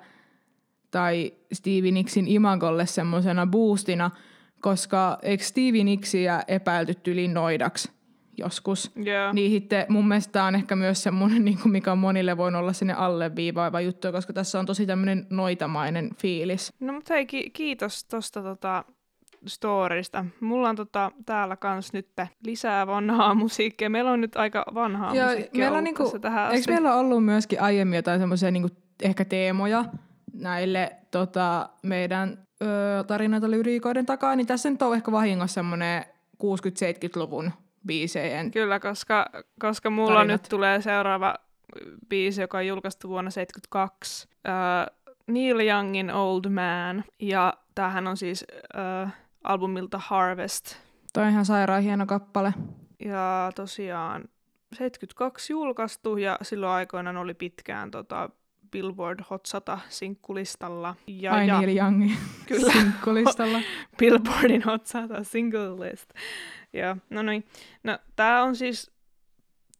tai Stevie Nicksin imagolle semmoisena boostina, koska eikö Stevie Nicksiä epäilty tyliin noidaksi joskus. Yeah. Niin sitten mun mielestä tämä on ehkä myös semmoinen, niin kuin mikä on monille voi olla sinne alleviivaava juttu, koska tässä on tosi tämmöinen noitamainen fiilis. No mutta hei, ki- kiitos tuosta tota, storista. Mulla on tota, täällä kans nyt lisää vanhaa musiikkia. Meillä on nyt aika vanhaa Ja musiikkia meillä on ollut niinku, tähän asti. eikö meillä ollut myöskin aiemmin jotain semmoisia niinku, ehkä teemoja näille tota, meidän ö, tarinoita lyriikoiden takaa, niin tässä nyt on ehkä vahingossa semmoinen 60-70-luvun biiseen. Kyllä, koska, koska mulla Tarinat. nyt tulee seuraava biisi, joka on julkaistu vuonna 1972. Uh, Neil Youngin Old Man. Ja tämähän on siis uh, albumilta Harvest. Toi on ihan sairaan hieno kappale. Ja tosiaan 72 julkaistu ja silloin aikoinaan oli pitkään tota, Billboard Hot 100 sinkkulistalla. Ja, Ai ja Neil Youngin Kyllä. sinkkulistalla. Billboardin Hot 100 single list. Ja, no niin. No, tää on siis,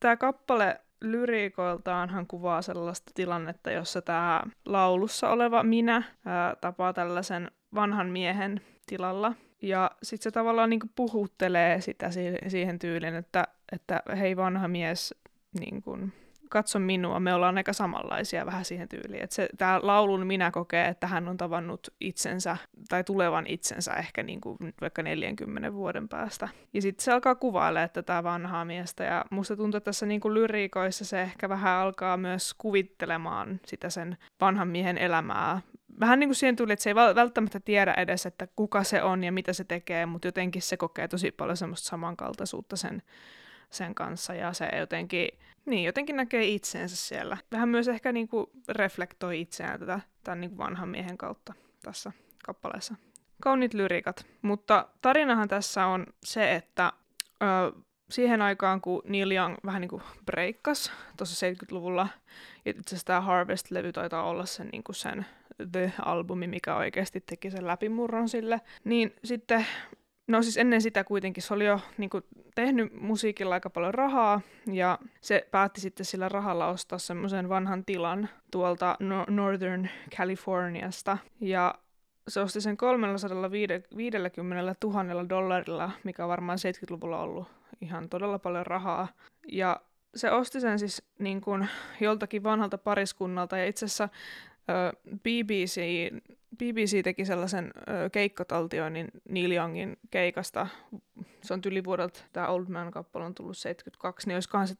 tää kappale lyriikoiltaanhan kuvaa sellaista tilannetta, jossa tämä laulussa oleva minä ää, tapaa tällaisen vanhan miehen tilalla. Ja sitten se tavallaan niinku puhuttelee sitä si- siihen tyyliin, että, että hei vanha mies, niin kun, katso minua, me ollaan aika samanlaisia vähän siihen tyyliin. Tämä laulun minä kokee, että hän on tavannut itsensä tai tulevan itsensä ehkä niin kuin vaikka 40 vuoden päästä. Ja sitten se alkaa kuvailemaan tätä vanhaa miestä ja musta tuntuu, että tässä niin kuin lyriikoissa se ehkä vähän alkaa myös kuvittelemaan sitä sen vanhan miehen elämää. Vähän niin kuin siihen tuli, että se ei välttämättä tiedä edes, että kuka se on ja mitä se tekee, mutta jotenkin se kokee tosi paljon semmoista samankaltaisuutta sen, sen kanssa ja se jotenkin, niin, jotenkin näkee itseensä siellä. Vähän myös ehkä niin kuin reflektoi itseään tätä tämän niin kuin vanhan miehen kautta tässä kappaleessa. Kauniit lyrikat, mutta tarinahan tässä on se, että ö, siihen aikaan, kun Neil Young vähän niin kuin breikkas tuossa 70-luvulla, ja itse asiassa tämä Harvest-levy taitaa olla sen, niin kuin sen The-albumi, mikä oikeasti teki sen läpimurron sille, niin sitten No siis ennen sitä kuitenkin se oli jo niin kuin, tehnyt musiikilla aika paljon rahaa ja se päätti sitten sillä rahalla ostaa semmoisen vanhan tilan tuolta no- Northern Californiasta ja se osti sen 350 000 dollarilla, mikä on varmaan 70-luvulla ollut ihan todella paljon rahaa. Ja se osti sen siis niin kuin joltakin vanhalta pariskunnalta ja itse asiassa BBC, BBC teki sellaisen ö, keikkataltioinnin Neil Youngin keikasta. Se on yli vuodelta, tämä Old Man-kappale on tullut 72, niin olisikohan se,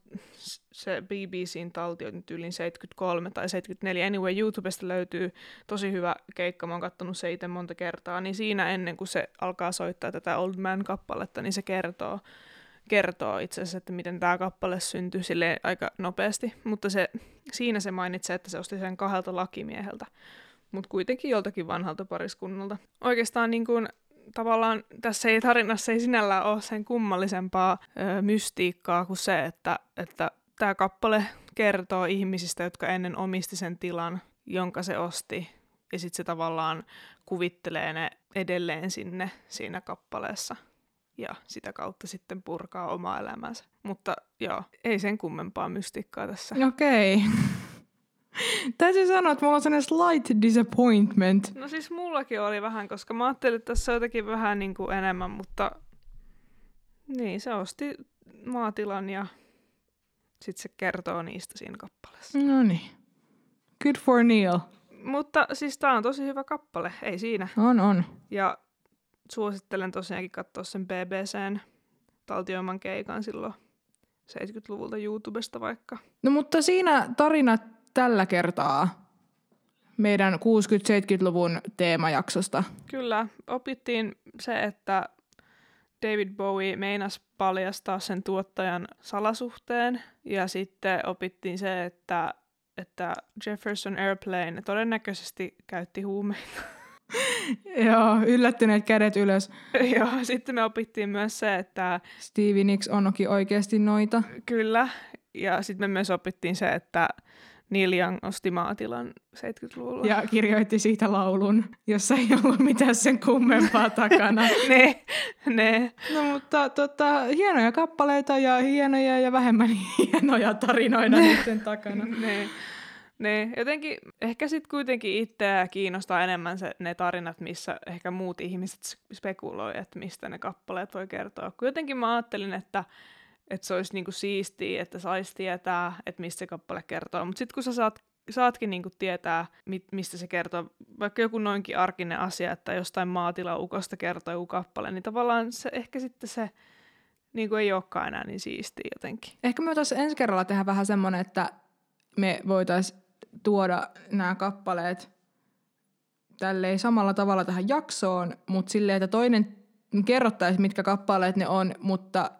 se BBCn taltiointi tyylin 73 tai 74. Anyway, YouTubesta löytyy tosi hyvä keikka, mä oon kattonut se itse monta kertaa, niin siinä ennen kuin se alkaa soittaa tätä Old Man-kappaletta, niin se kertoo, kertoo itse asiassa, että miten tämä kappale syntyi sille aika nopeasti, mutta se, siinä se mainitsee, että se osti sen kahdelta lakimieheltä, mutta kuitenkin joltakin vanhalta pariskunnalta. Oikeastaan niin kuin, tavallaan tässä ei tarinassa ei sinällään ole sen kummallisempaa ö, mystiikkaa kuin se, että, että tämä kappale kertoo ihmisistä, jotka ennen omisti sen tilan, jonka se osti, ja sitten se tavallaan kuvittelee ne edelleen sinne siinä kappaleessa ja sitä kautta sitten purkaa omaa elämänsä. Mutta joo, ei sen kummempaa mystiikkaa tässä. Okei. Okay. Täytyy sanoa, että mulla on sellainen slight disappointment. No siis mullakin oli vähän, koska mä ajattelin, että tässä on jotenkin vähän niin kuin enemmän, mutta niin, se osti maatilan ja sitten se kertoo niistä siinä kappaleessa. No niin. Good for Neil. Mutta siis tää on tosi hyvä kappale, ei siinä. On, on. Ja suosittelen tosiaankin katsoa sen BBCn taltioiman keikan silloin 70-luvulta YouTubesta vaikka. No mutta siinä tarina tällä kertaa meidän 60-70-luvun teemajaksosta. Kyllä, opittiin se, että David Bowie meinasi paljastaa sen tuottajan salasuhteen ja sitten opittiin se, että, että Jefferson Airplane todennäköisesti käytti huumeita. Joo, yllättyneet kädet ylös. Joo, sitten me opittiin myös se, että Stevie Nicks onkin oikeasti noita. kyllä, ja sitten me myös opittiin se, että Neil Young osti maatilan 70-luvulla. Ja kirjoitti siitä laulun, jossa ei ollut mitään sen kummempaa takana. ne, ne. No mutta tota, hienoja kappaleita ja hienoja ja vähemmän hienoja tarinoina niiden takana. ne. Ne, jotenkin ehkä sitten kuitenkin itseä kiinnostaa enemmän se, ne tarinat, missä ehkä muut ihmiset spekuloi, että mistä ne kappaleet voi kertoa. Kun jotenkin mä ajattelin, että, että se olisi niinku siistiä, että saisi tietää, että mistä se kappale kertoo. Mutta sitten kun sä saat, saatkin niinku tietää, mit, mistä se kertoo, vaikka joku noinkin arkinen asia, että jostain maatilaukosta kertoo joku kappale, niin tavallaan se, ehkä sitten se niin kuin ei olekaan enää niin siistiä jotenkin. Ehkä me voitaisiin ensi kerralla tehdä vähän semmoinen, että me voitaisiin tuoda nämä kappaleet tälleen samalla tavalla tähän jaksoon, mutta silleen, että toinen kerrottaisi, mitkä kappaleet ne on, mutta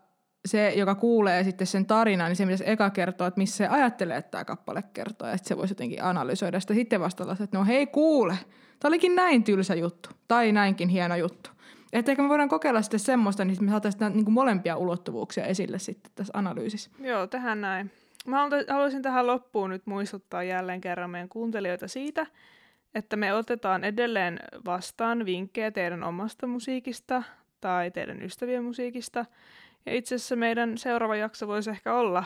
se, joka kuulee sitten sen tarinan, niin se pitäisi eka kertoa, että missä se ajattelee, että tämä kappale kertoo, ja sitten se voisi jotenkin analysoida sitä sitten vastata, että no hei kuule, tämä olikin näin tylsä juttu, tai näinkin hieno juttu. Että ehkä me voidaan kokeilla sitten semmoista, niin me saataisiin niin kuin molempia ulottuvuuksia esille sitten tässä analyysissä. Joo, tehdään näin. Mä haluaisin tähän loppuun nyt muistuttaa jälleen kerran meidän kuuntelijoita siitä, että me otetaan edelleen vastaan vinkkejä teidän omasta musiikista tai teidän ystävien musiikista. Ja itse asiassa meidän seuraava jakso voisi ehkä olla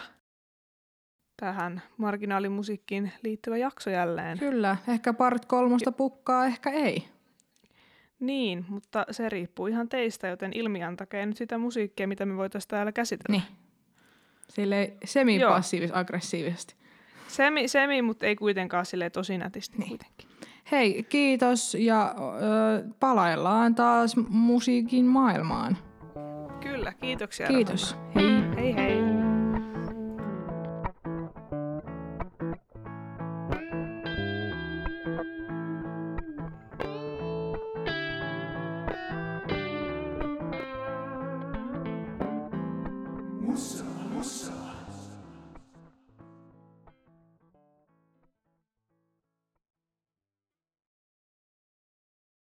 tähän marginaalimusiikkiin liittyvä jakso jälleen. Kyllä, ehkä part kolmosta pukkaa, ehkä ei. Niin, mutta se riippuu ihan teistä, joten ilmiantakaa nyt sitä musiikkia, mitä me voitaisiin täällä käsitellä. Niin. Sille semi-passiivis-aggressiivisesti. Semi, semi, mutta ei kuitenkaan sille tosi nätisti Niin. kuitenkin. Hei, kiitos ja ö, palaillaan taas musiikin maailmaan. Kyllä, kiitoksia. Kiitos. Hei. Rahana. Hei.